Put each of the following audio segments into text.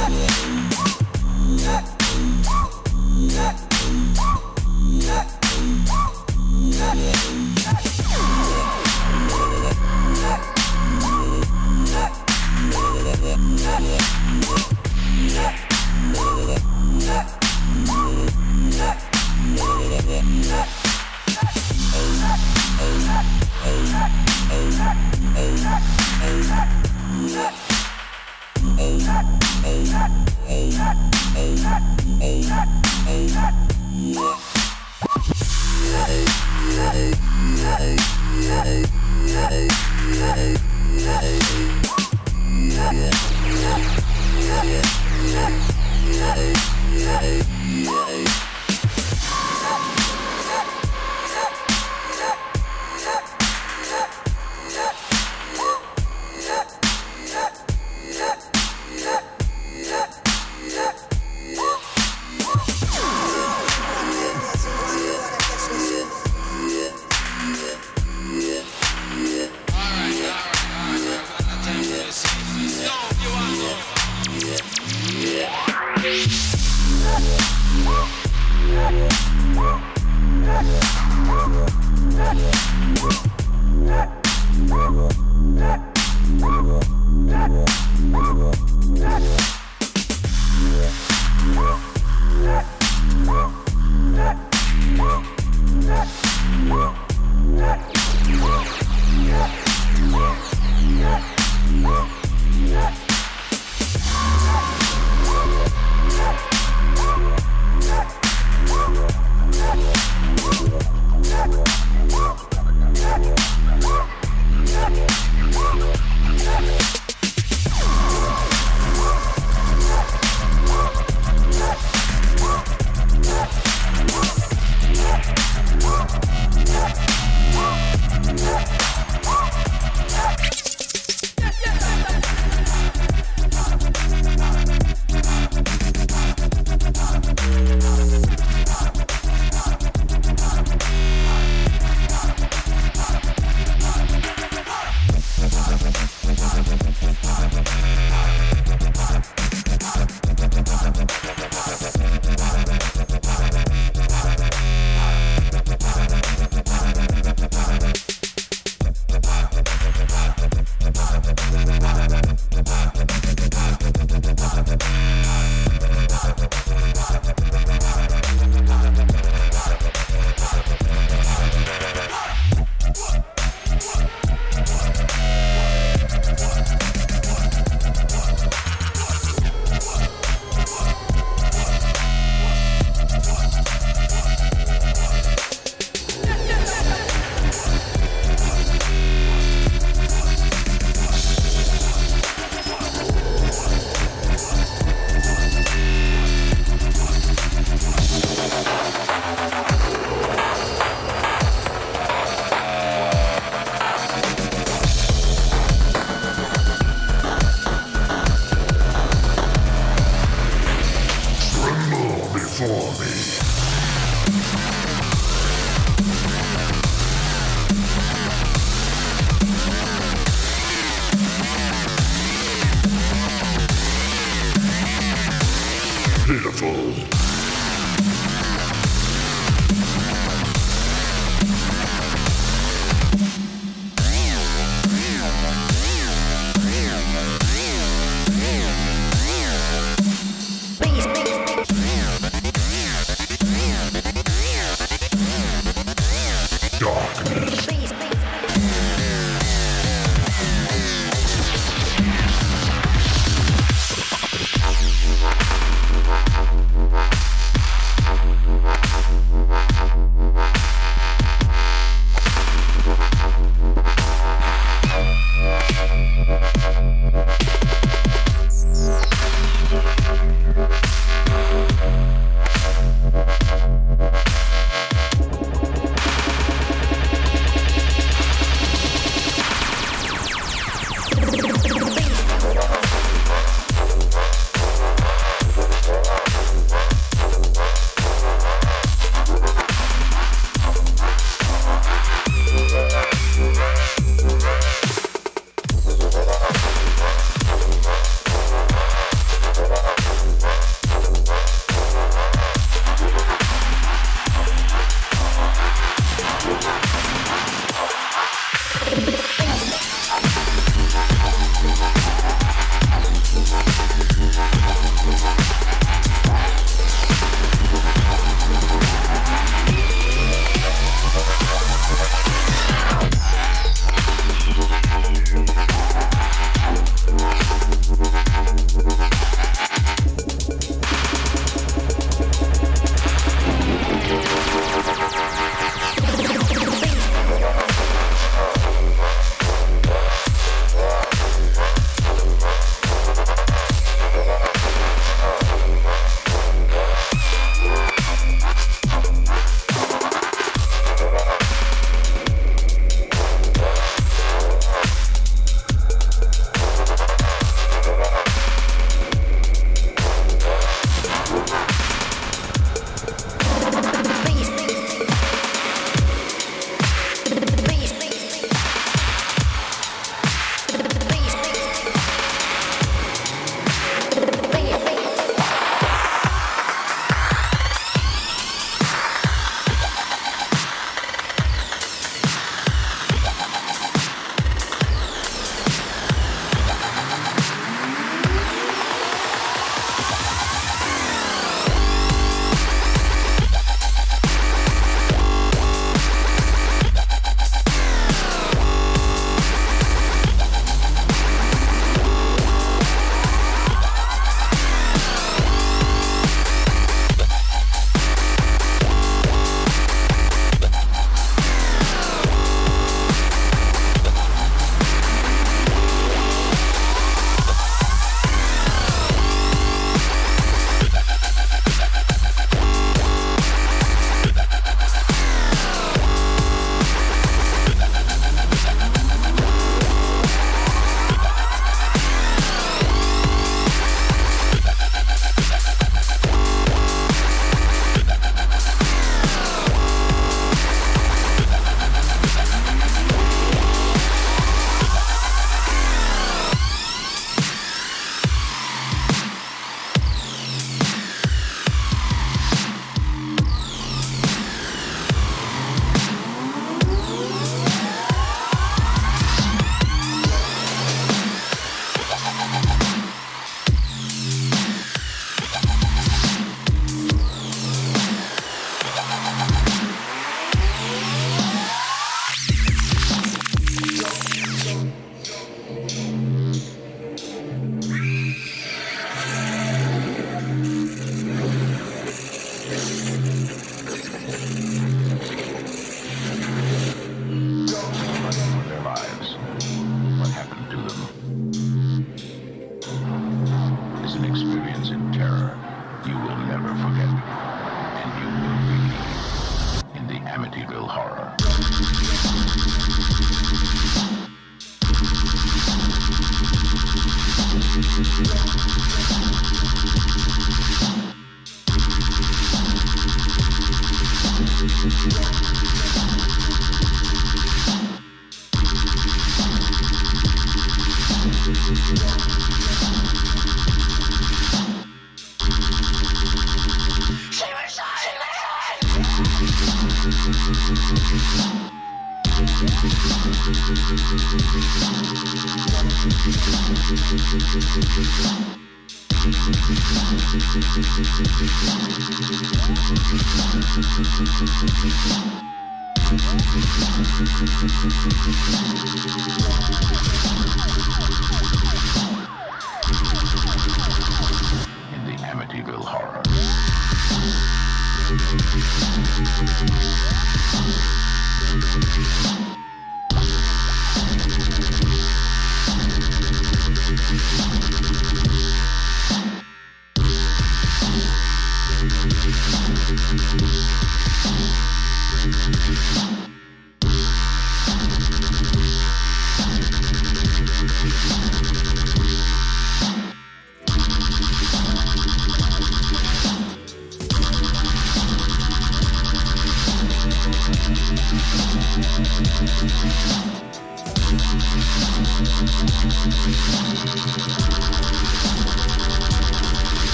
Thank yeah.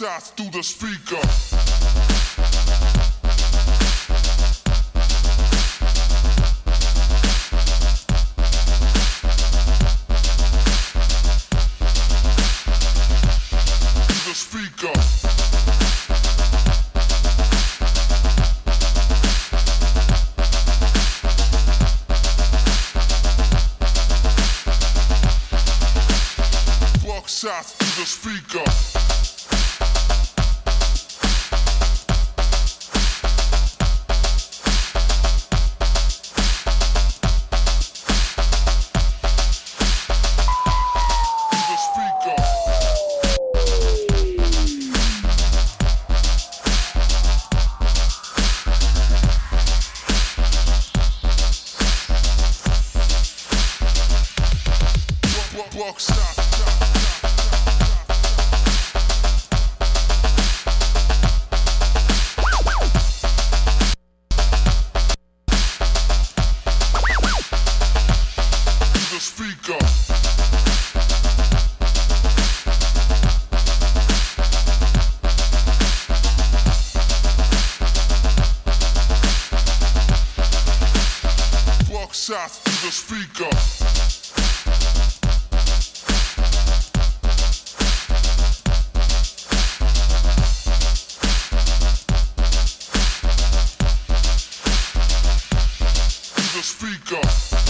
Shots through the speaker. Bye.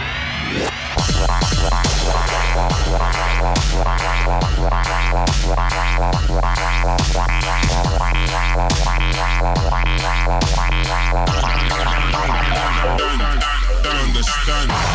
understand.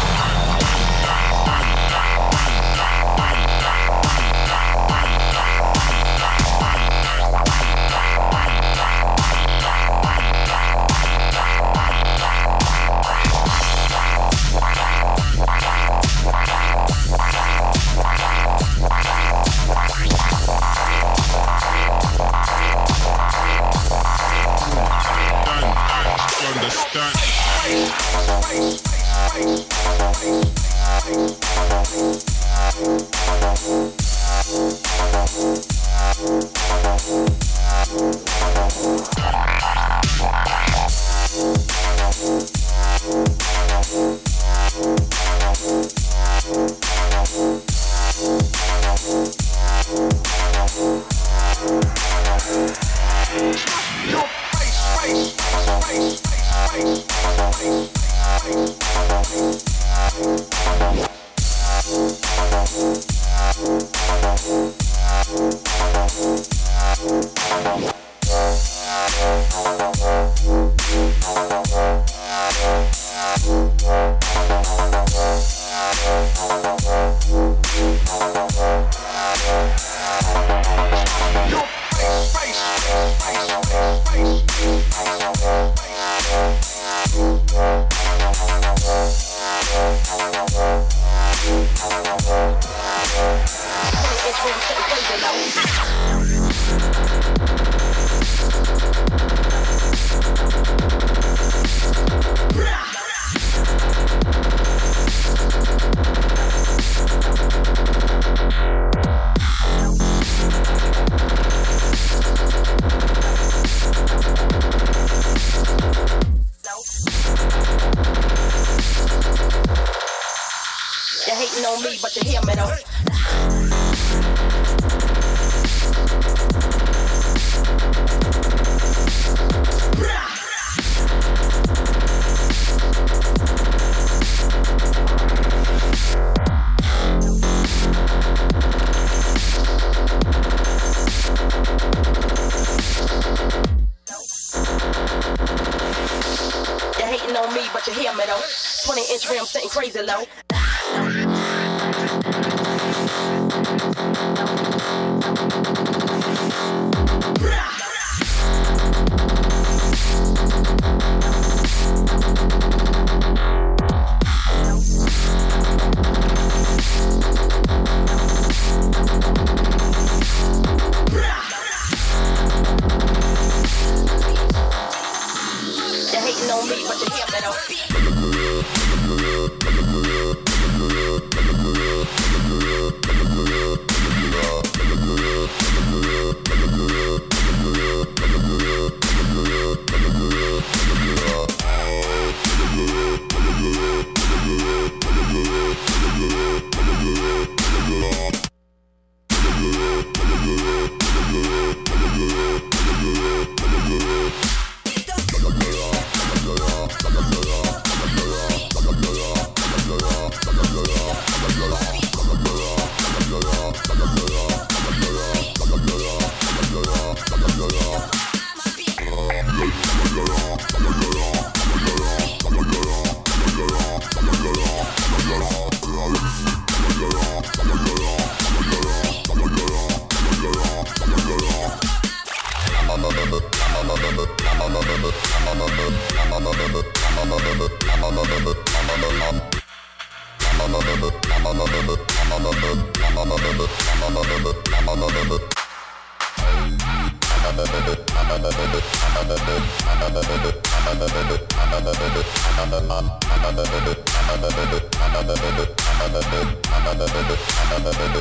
Thank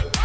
you.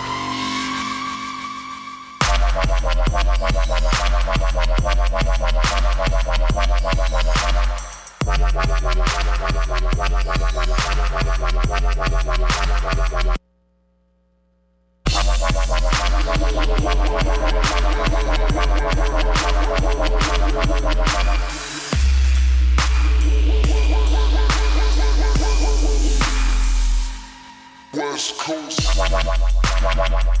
West Coast.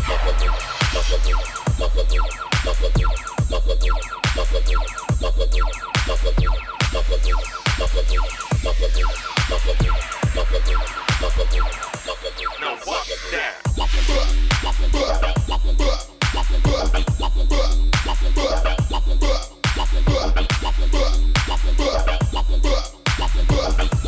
Bye.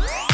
Yeah.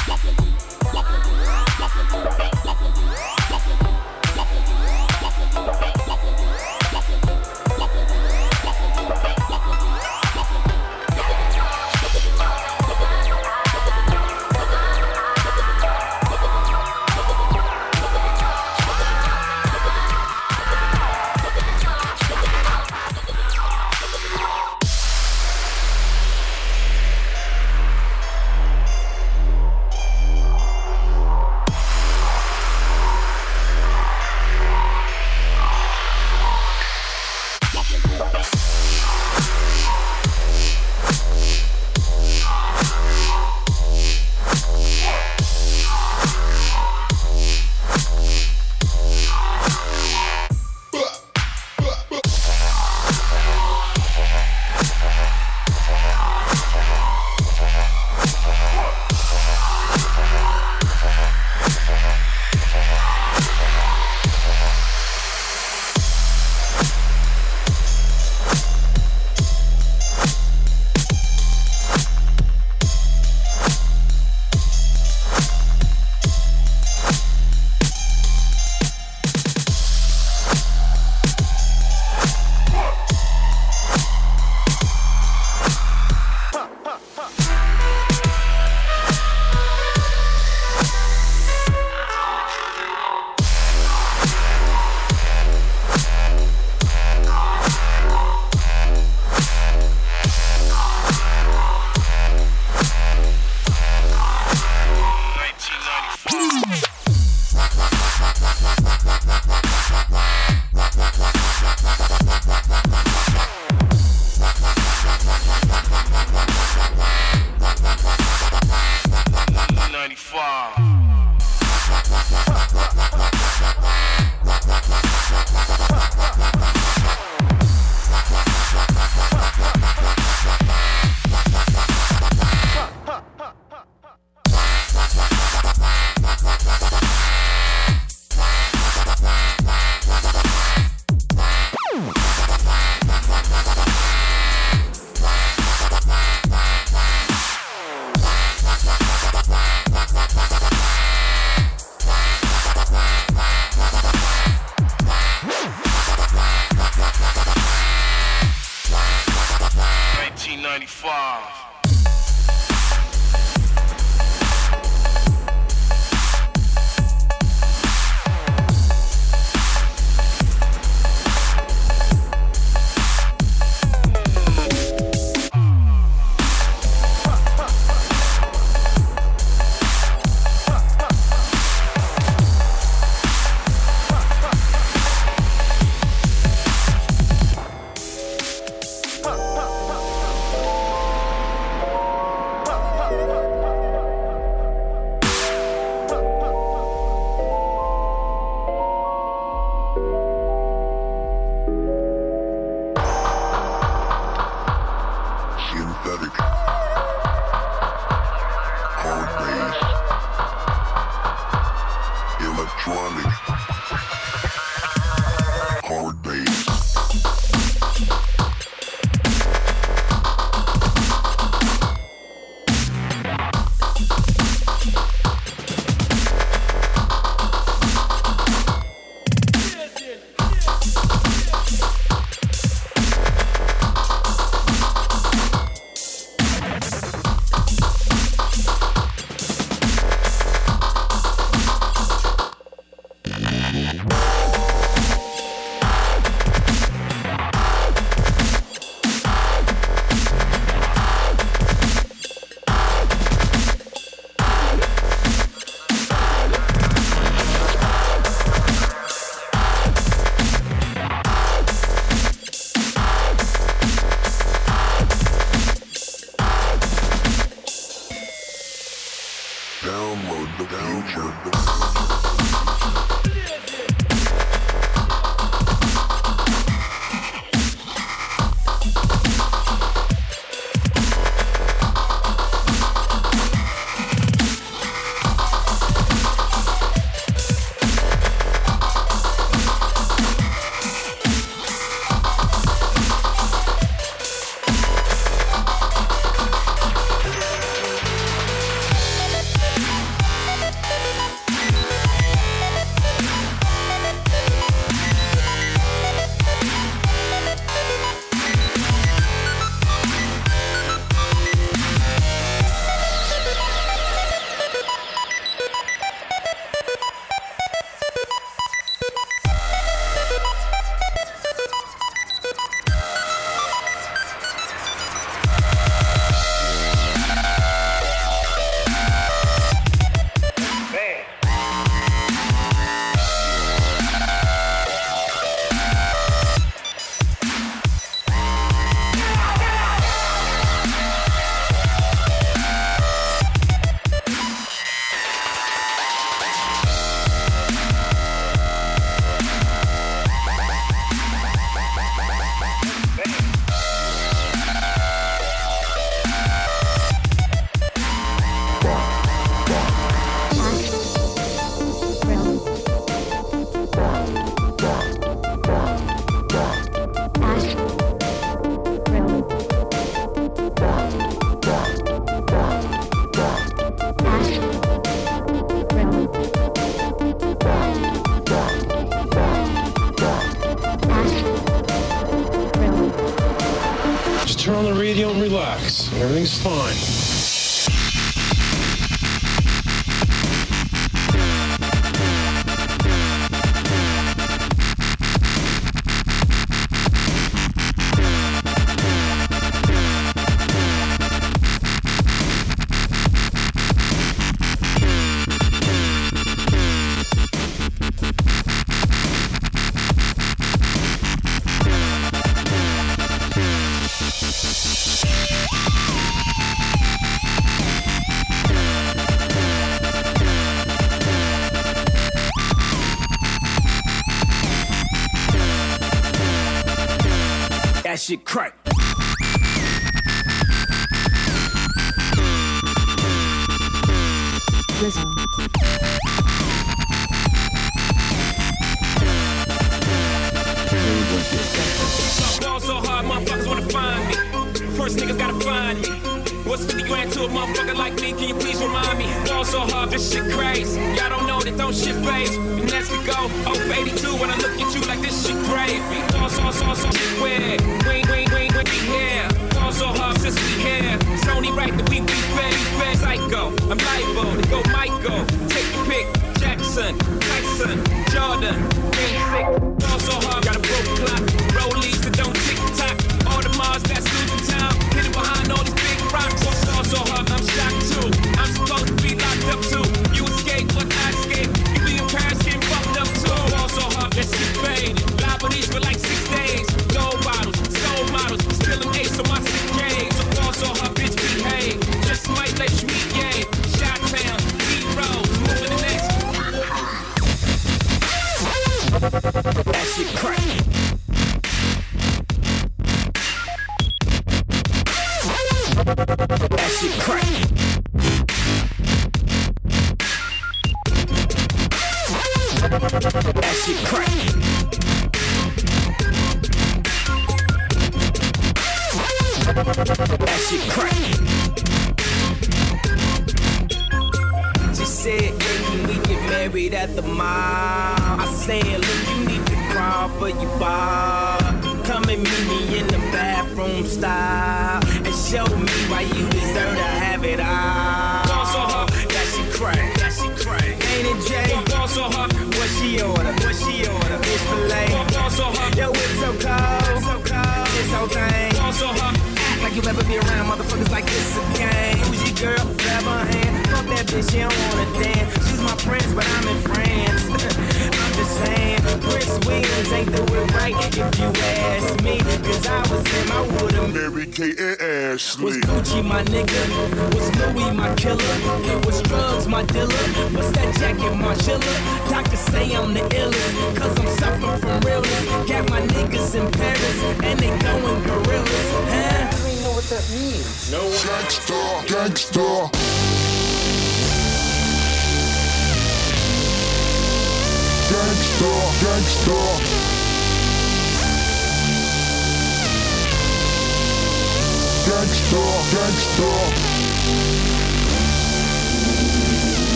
Everything's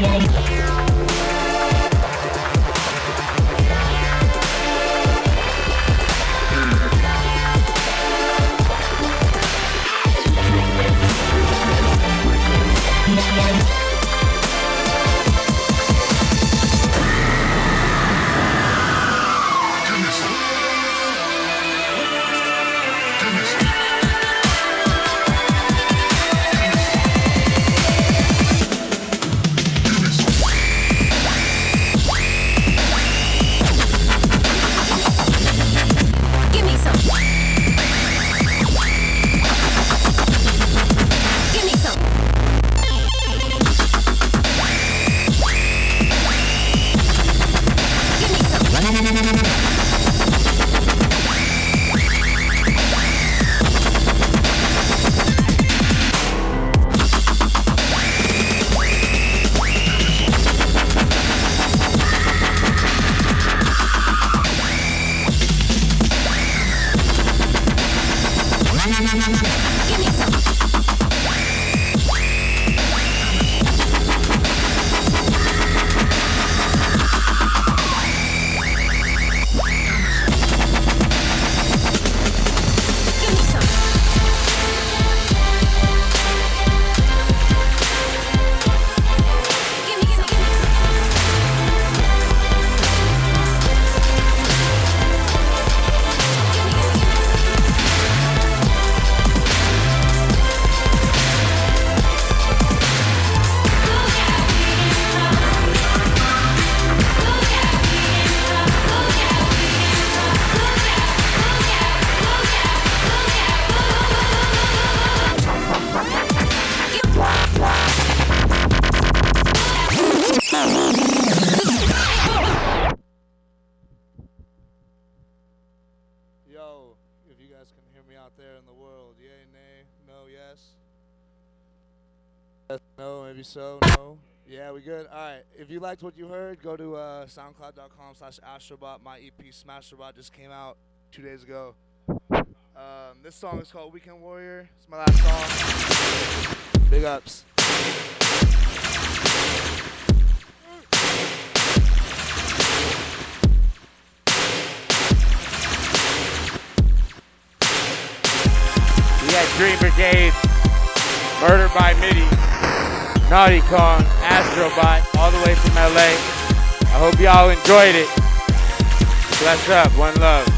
so. Liked what you heard, go to uh, SoundCloud.com slash Astrobot. My EP Smashrobot just came out two days ago. Um, this song is called Weekend Warrior. It's my last song. Big ups. We got Dream Brigade, Murdered by MIDI. Naughty Kong, Astrobot, all the way from LA. I hope y'all enjoyed it. Bless up, one love.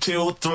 Two, three.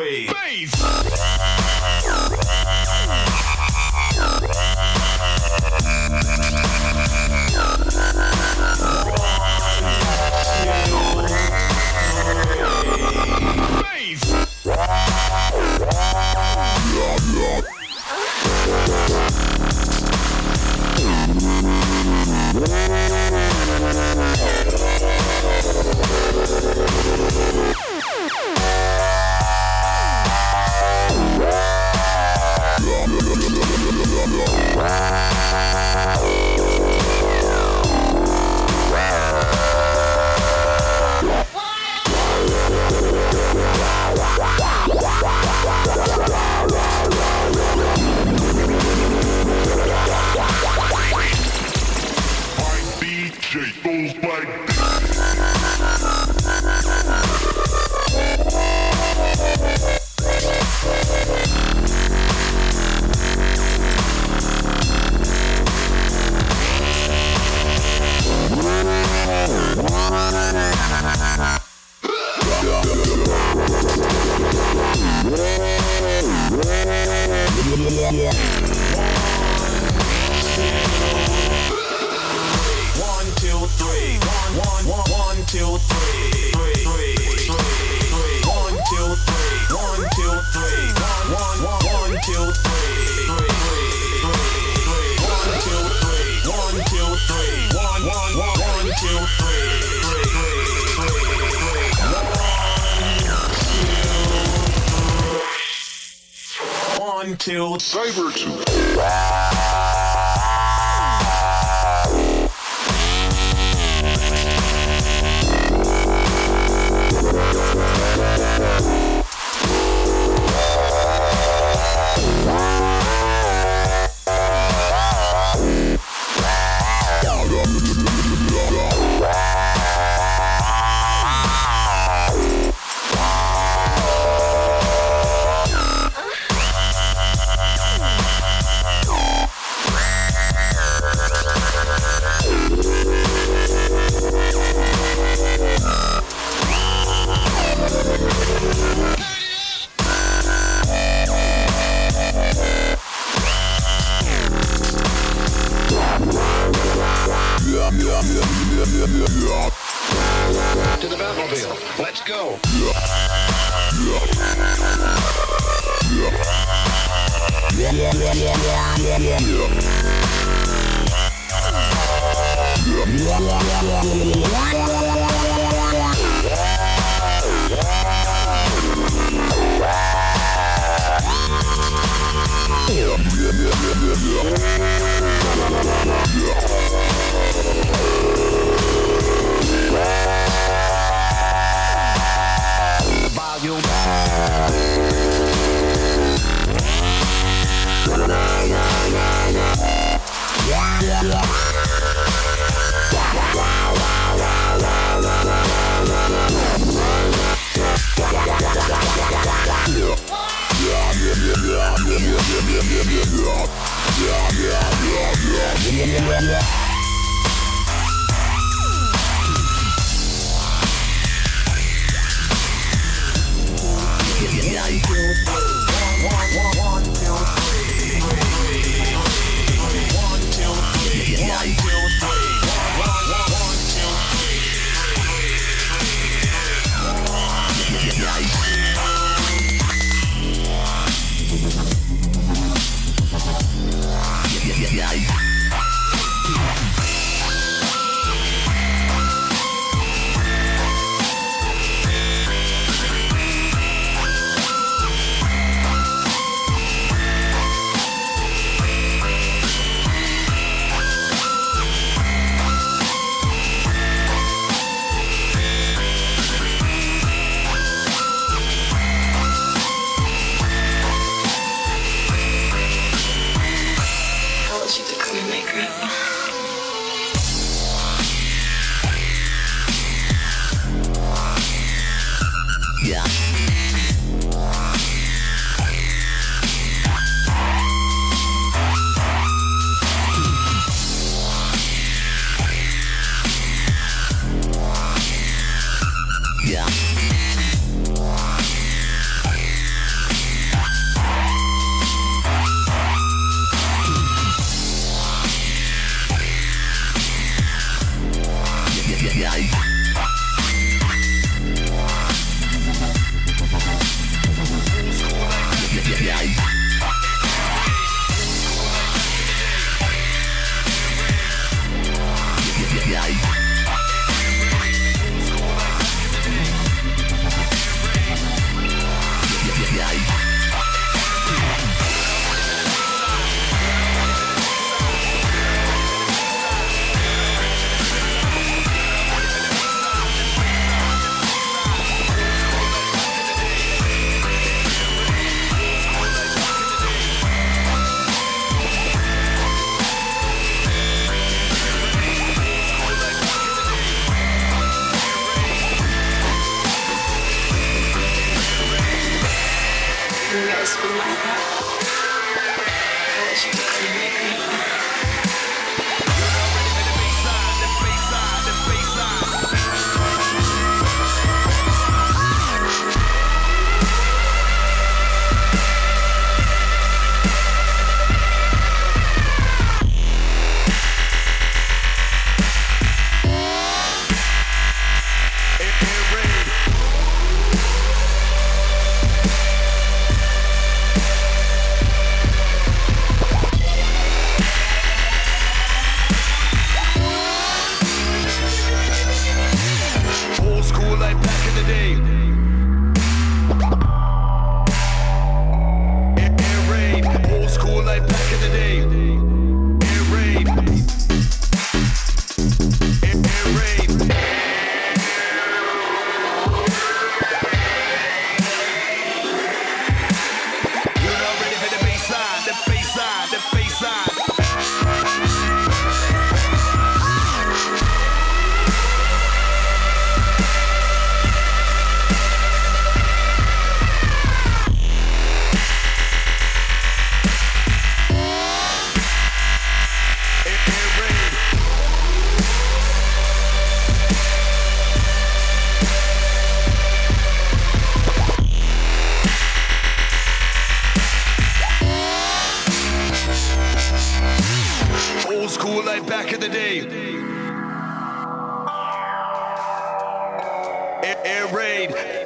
Air, raid.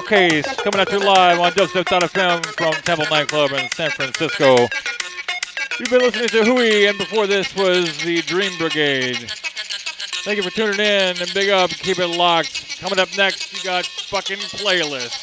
Showcase coming at you live on Dubstep.fm from Temple Nightclub in San Francisco. You've been listening to Hui, and before this was the Dream Brigade. Thank you for tuning in, and big up, keep it locked. Coming up next, you got fucking playlist.